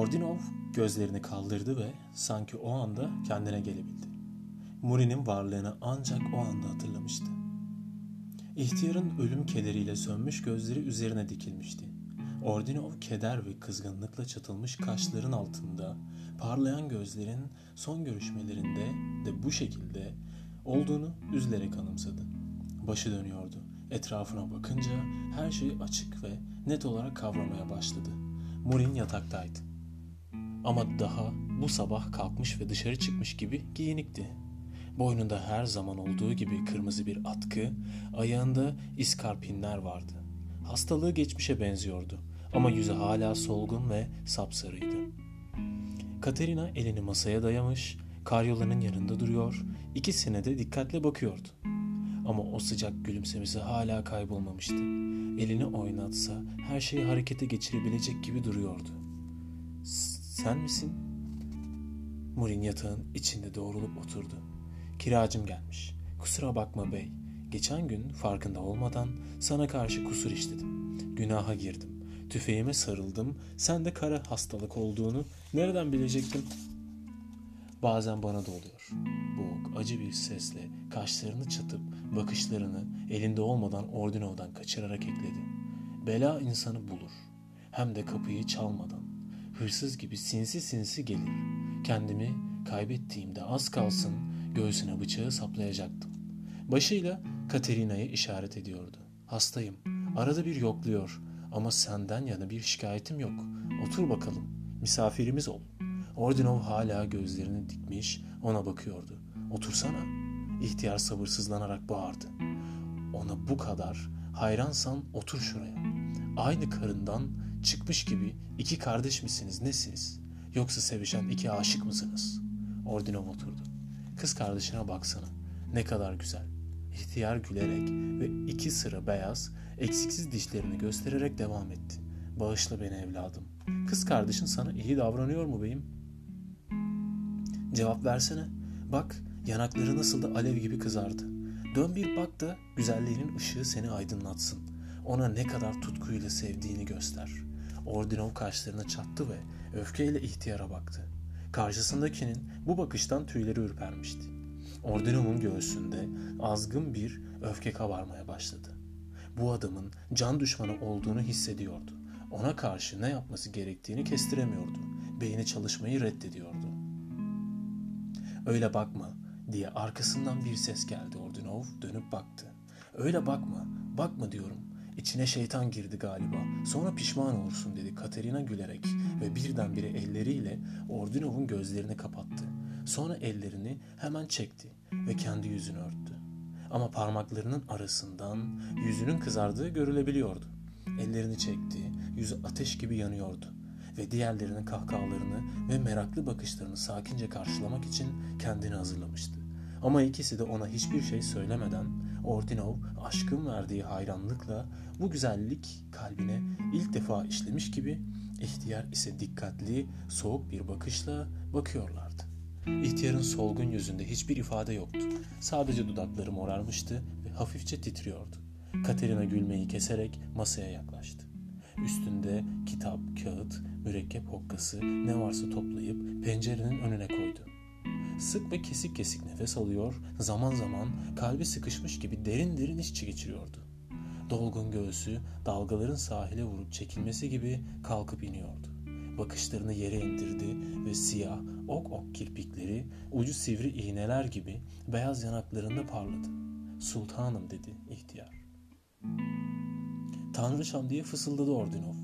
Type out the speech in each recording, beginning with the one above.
Ordinov gözlerini kaldırdı ve sanki o anda kendine gelebildi. Muri'nin varlığını ancak o anda hatırlamıştı. İhtiyarın ölüm kederiyle sönmüş gözleri üzerine dikilmişti. Ordinov keder ve kızgınlıkla çatılmış kaşların altında, parlayan gözlerin son görüşmelerinde de bu şekilde olduğunu üzülerek anımsadı. Başı dönüyordu. Etrafına bakınca her şey açık ve net olarak kavramaya başladı. Murin yataktaydı. Ama daha bu sabah kalkmış ve dışarı çıkmış gibi giyinikti. Boynunda her zaman olduğu gibi kırmızı bir atkı, ayağında iskarpinler vardı. Hastalığı geçmişe benziyordu ama yüzü hala solgun ve sapsarıydı. Katerina elini masaya dayamış, karyolanın yanında duruyor, ikisine de dikkatle bakıyordu. Ama o sıcak gülümsemesi hala kaybolmamıştı. Elini oynatsa her şeyi harekete geçirebilecek gibi duruyordu. Sen misin? Murin yatağın içinde doğrulup oturdu. Kiracım gelmiş. Kusura bakma bey. Geçen gün farkında olmadan sana karşı kusur işledim. Günaha girdim. Tüfeğime sarıldım. Sen de kara hastalık olduğunu nereden bilecektim? Bazen bana da oluyor. Boğuk, acı bir sesle kaşlarını çatıp bakışlarını elinde olmadan Ordinov'dan kaçırarak ekledi. Bela insanı bulur. Hem de kapıyı çalmadan. Hırsız gibi sinsi sinsi gelir. Kendimi kaybettiğimde az kalsın göğsüne bıçağı saplayacaktım. Başıyla Katerina'yı işaret ediyordu. Hastayım. Arada bir yokluyor. Ama senden yana bir şikayetim yok. Otur bakalım. Misafirimiz ol. Ordinov hala gözlerini dikmiş ona bakıyordu. Otursana. İhtiyar sabırsızlanarak bağırdı. Ona bu kadar hayransan otur şuraya. Aynı karından çıkmış gibi iki kardeş misiniz nesiniz? Yoksa sevişen iki aşık mısınız? Ordinov oturdu. Kız kardeşine baksana. Ne kadar güzel. İhtiyar gülerek ve iki sıra beyaz, eksiksiz dişlerini göstererek devam etti. Bağışla beni evladım. Kız kardeşin sana iyi davranıyor mu beyim? Cevap versene. Bak yanakları nasıl da alev gibi kızardı. Dön bir bak da güzelliğinin ışığı seni aydınlatsın. Ona ne kadar tutkuyla sevdiğini göster. Ordinov kaşlarını çattı ve öfkeyle ihtiyara baktı. Karşısındakinin bu bakıştan tüyleri ürpermişti. Ordinov'un göğsünde azgın bir öfke kabarmaya başladı. Bu adamın can düşmanı olduğunu hissediyordu. Ona karşı ne yapması gerektiğini kestiremiyordu. Beyni çalışmayı reddediyordu. Öyle bakma diye arkasından bir ses geldi Ordinov dönüp baktı. Öyle bakma, bakma diyorum. İçine şeytan girdi galiba. Sonra pişman olursun dedi Katerina gülerek ve birdenbire elleriyle Ordinov'un gözlerini kapattı. Sonra ellerini hemen çekti ve kendi yüzünü örttü. Ama parmaklarının arasından yüzünün kızardığı görülebiliyordu. Ellerini çekti, yüzü ateş gibi yanıyordu ve diğerlerinin kahkahalarını ve meraklı bakışlarını sakince karşılamak için kendini hazırlamıştı. Ama ikisi de ona hiçbir şey söylemeden Ordinov aşkın verdiği hayranlıkla bu güzellik kalbine ilk defa işlemiş gibi ihtiyar ise dikkatli, soğuk bir bakışla bakıyorlardı. İhtiyarın solgun yüzünde hiçbir ifade yoktu. Sadece dudakları morarmıştı ve hafifçe titriyordu. Katerina gülmeyi keserek masaya yaklaştı. Üstünde kitap, kağıt, mürekkep hokkası ne varsa toplayıp pencerenin önüne koydu. Sık ve kesik kesik nefes alıyor, zaman zaman kalbi sıkışmış gibi derin derin iç geçiriyordu. Dolgun göğsü dalgaların sahile vurup çekilmesi gibi kalkıp iniyordu. Bakışlarını yere indirdi ve siyah ok ok kirpikleri ucu sivri iğneler gibi beyaz yanaklarında parladı. Sultanım dedi ihtiyar. Tanrıçam diye fısıldadı Ordinov.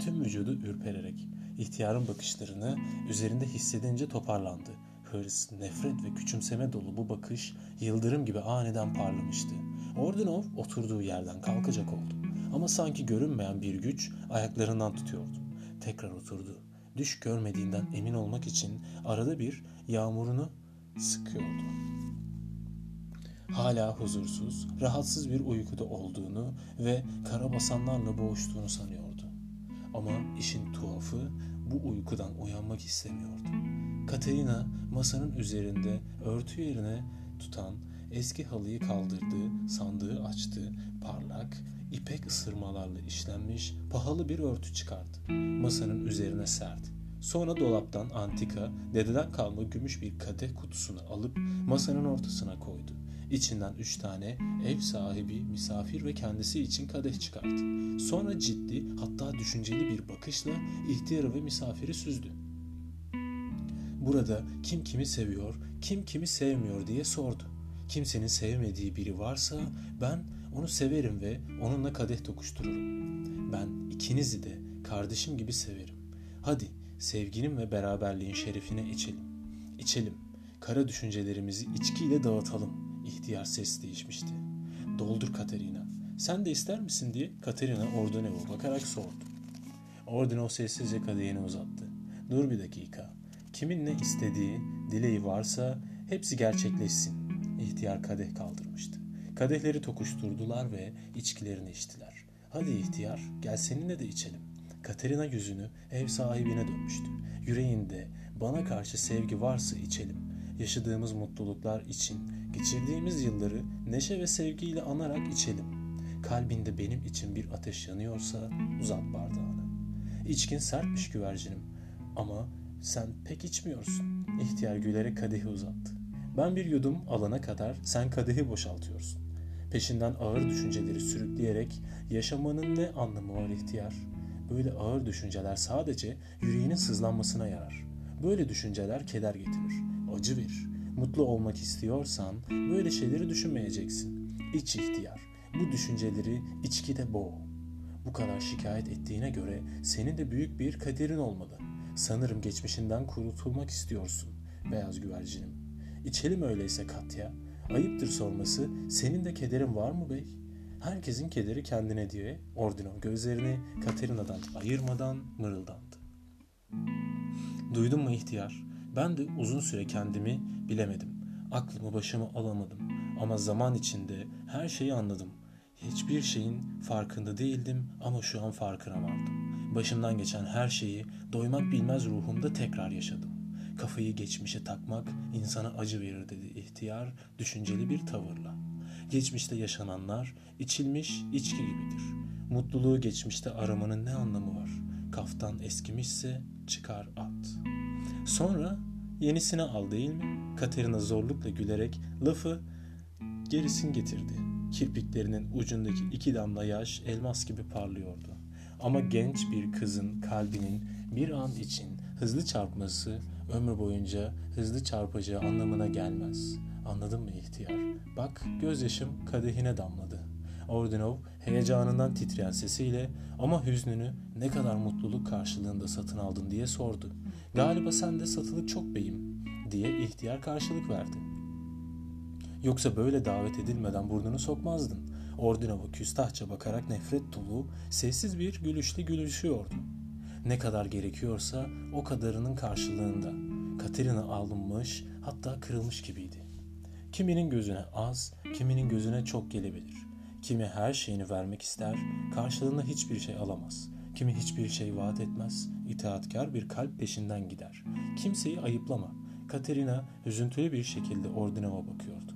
Tüm vücudu ürpererek. İhtiyarın bakışlarını üzerinde hissedince toparlandı. Hırs, nefret ve küçümseme dolu bu bakış yıldırım gibi aniden parlamıştı. Ordinov oturduğu yerden kalkacak oldu. Ama sanki görünmeyen bir güç ayaklarından tutuyordu. Tekrar oturdu. Düş görmediğinden emin olmak için arada bir yağmurunu sıkıyordu. Hala huzursuz, rahatsız bir uykuda olduğunu ve karabasanlarla boğuştuğunu sanıyordu. Ama işin tuhafı bu uykudan uyanmak istemiyordu. Katerina masanın üzerinde örtü yerine tutan eski halıyı kaldırdı, sandığı açtı, parlak, ipek ısırmalarla işlenmiş pahalı bir örtü çıkardı. Masanın üzerine serdi. Sonra dolaptan antika, dededen kalma gümüş bir kadeh kutusunu alıp masanın ortasına koydu. İçinden üç tane ev sahibi, misafir ve kendisi için kadeh çıkarttı. Sonra ciddi hatta düşünceli bir bakışla ihtiyarı ve misafiri süzdü. Burada kim kimi seviyor, kim kimi sevmiyor diye sordu. Kimsenin sevmediği biri varsa ben onu severim ve onunla kadeh tokuştururum. Ben ikinizi de kardeşim gibi severim. Hadi sevginin ve beraberliğin şerefine içelim. İçelim. Kara düşüncelerimizi içkiyle dağıtalım. İhtiyar ses değişmişti. Doldur Katerina. Sen de ister misin diye Katerina Ordonev'e bakarak sordu. Ordonov sessizce kadehini uzattı. Dur bir dakika. Kimin ne istediği, dileği varsa hepsi gerçekleşsin. İhtiyar kadeh kaldırmıştı. Kadehleri tokuşturdular ve içkilerini içtiler. Hadi ihtiyar, gel seninle de içelim. Katerina yüzünü ev sahibine dönmüştü. Yüreğinde bana karşı sevgi varsa içelim. Yaşadığımız mutluluklar için geçirdiğimiz yılları neşe ve sevgiyle anarak içelim. Kalbinde benim için bir ateş yanıyorsa uzat bardağını. İçkin sertmiş güvercinim ama sen pek içmiyorsun. İhtiyar gülerek kadehi uzattı. Ben bir yudum alana kadar sen kadehi boşaltıyorsun. Peşinden ağır düşünceleri sürükleyerek yaşamanın ne anlamı var ihtiyar? Böyle ağır düşünceler sadece yüreğinin sızlanmasına yarar. Böyle düşünceler keder getirir, acı verir. Mutlu olmak istiyorsan böyle şeyleri düşünmeyeceksin. İç ihtiyar. Bu düşünceleri içkide boğ. Bu kadar şikayet ettiğine göre senin de büyük bir kaderin olmalı. Sanırım geçmişinden kurtulmak istiyorsun, beyaz güvercinim. İçelim öyleyse Katya. Ayıptır sorması, senin de kederin var mı bey? Herkesin kederi kendine diye Ordino gözlerini Katerina'dan ayırmadan mırıldandı. Duydun mu ihtiyar? Ben de uzun süre kendimi bilemedim. Aklımı başıma alamadım. Ama zaman içinde her şeyi anladım. Hiçbir şeyin farkında değildim ama şu an farkına vardım. Başımdan geçen her şeyi doymak bilmez ruhumda tekrar yaşadım. Kafayı geçmişe takmak insana acı verir dedi ihtiyar düşünceli bir tavırla. Geçmişte yaşananlar içilmiş içki gibidir. Mutluluğu geçmişte aramanın ne anlamı var? Kaftan eskimişse çıkar at. Sonra yenisini al değil mi? Katerina zorlukla gülerek lafı gerisin getirdi. Kirpiklerinin ucundaki iki damla yaş elmas gibi parlıyordu. Ama genç bir kızın kalbinin bir an için hızlı çarpması ömür boyunca hızlı çarpacağı anlamına gelmez. Anladın mı ihtiyar? Bak gözyaşım kadehine damladı. Ordinov heyecanından titreyen sesiyle ama hüznünü ne kadar mutluluk karşılığında satın aldın diye sordu. Galiba sen de satılık çok beyim diye ihtiyar karşılık verdi. Yoksa böyle davet edilmeden burnunu sokmazdın. Ordinov'a küstahça bakarak nefret dolu, sessiz bir gülüşle gülüşüyordu. Ne kadar gerekiyorsa o kadarının karşılığında. Katerina alınmış hatta kırılmış gibiydi. Kiminin gözüne az, kiminin gözüne çok gelebilir. Kimi her şeyini vermek ister, karşılığında hiçbir şey alamaz. Kimi hiçbir şey vaat etmez, itaatkar bir kalp peşinden gider. Kimseyi ayıplama. Katerina üzüntülü bir şekilde Ordinov'a bakıyordu.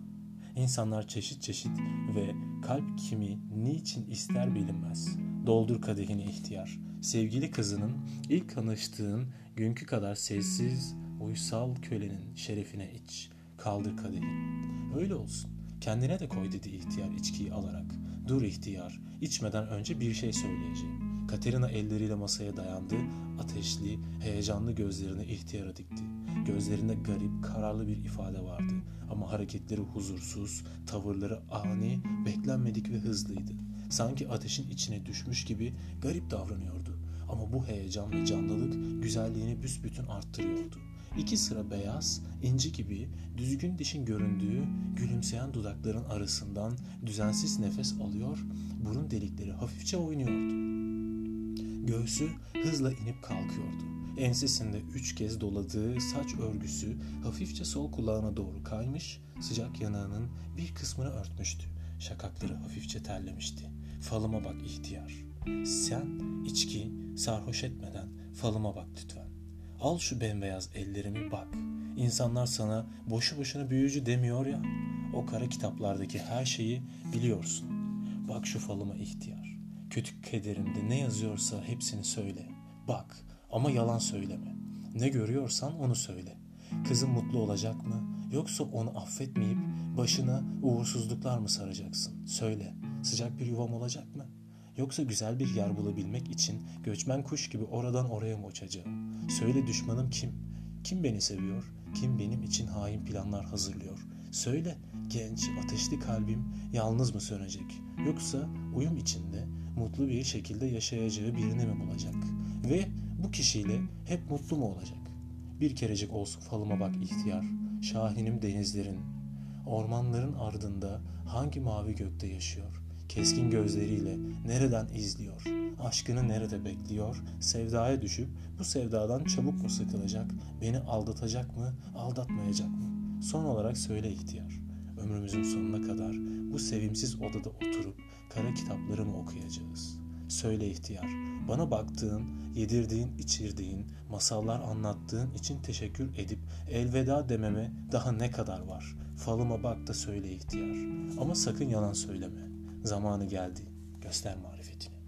İnsanlar çeşit çeşit ve kalp kimi niçin ister bilinmez. Doldur kadehini ihtiyar. Sevgili kızının ilk tanıştığın günkü kadar sessiz, uysal kölenin şerefine iç. Kaldır kadehi. Öyle olsun. Kendine de koy dedi ihtiyar içkiyi alarak. Dur ihtiyar, içmeden önce bir şey söyleyeceğim. Katerina elleriyle masaya dayandı, ateşli, heyecanlı gözlerini ihtiyara dikti. Gözlerinde garip, kararlı bir ifade vardı ama hareketleri huzursuz, tavırları ani, beklenmedik ve hızlıydı. Sanki ateşin içine düşmüş gibi garip davranıyordu. Ama bu heyecan ve canlılık güzelliğini büsbütün arttırıyordu. İki sıra beyaz, inci gibi düzgün dişin göründüğü gülümseyen dudakların arasından düzensiz nefes alıyor, burun delikleri hafifçe oynuyordu. Göğsü hızla inip kalkıyordu. Ensesinde üç kez doladığı saç örgüsü hafifçe sol kulağına doğru kaymış, sıcak yanağının bir kısmını örtmüştü. Şakakları hafifçe terlemişti. Falıma bak ihtiyar. Sen içki sarhoş etmeden falıma bak lütfen. Al şu bembeyaz ellerimi bak. İnsanlar sana boşu boşuna büyücü demiyor ya. O kara kitaplardaki her şeyi biliyorsun. Bak şu falıma ihtiyar. Kötü kederimde ne yazıyorsa hepsini söyle. Bak ama yalan söyleme. Ne görüyorsan onu söyle. Kızım mutlu olacak mı? Yoksa onu affetmeyip başına uğursuzluklar mı saracaksın? Söyle. Sıcak bir yuvam olacak mı? Yoksa güzel bir yer bulabilmek için göçmen kuş gibi oradan oraya mı uçacağım? Söyle düşmanım kim? Kim beni seviyor? Kim benim için hain planlar hazırlıyor? Söyle genç ateşli kalbim yalnız mı sönecek? Yoksa uyum içinde mutlu bir şekilde yaşayacağı birini mi bulacak? Ve bu kişiyle hep mutlu mu olacak? Bir kerecik olsun falıma bak ihtiyar. Şahinim denizlerin, ormanların ardında hangi mavi gökte yaşıyor? Keskin gözleriyle nereden izliyor? Aşkını nerede bekliyor? Sevdaya düşüp bu sevdadan çabuk mu sıkılacak? Beni aldatacak mı, aldatmayacak mı? Son olarak söyle ihtiyar. Ömrümüzün sonuna kadar bu sevimsiz odada oturup kara kitapları mı okuyacağız? Söyle ihtiyar. Bana baktığın, yedirdiğin, içirdiğin, masallar anlattığın için teşekkür edip elveda dememe daha ne kadar var? Falıma bak da söyle ihtiyar. Ama sakın yalan söyleme. Zamanı geldi. Göster marifetini.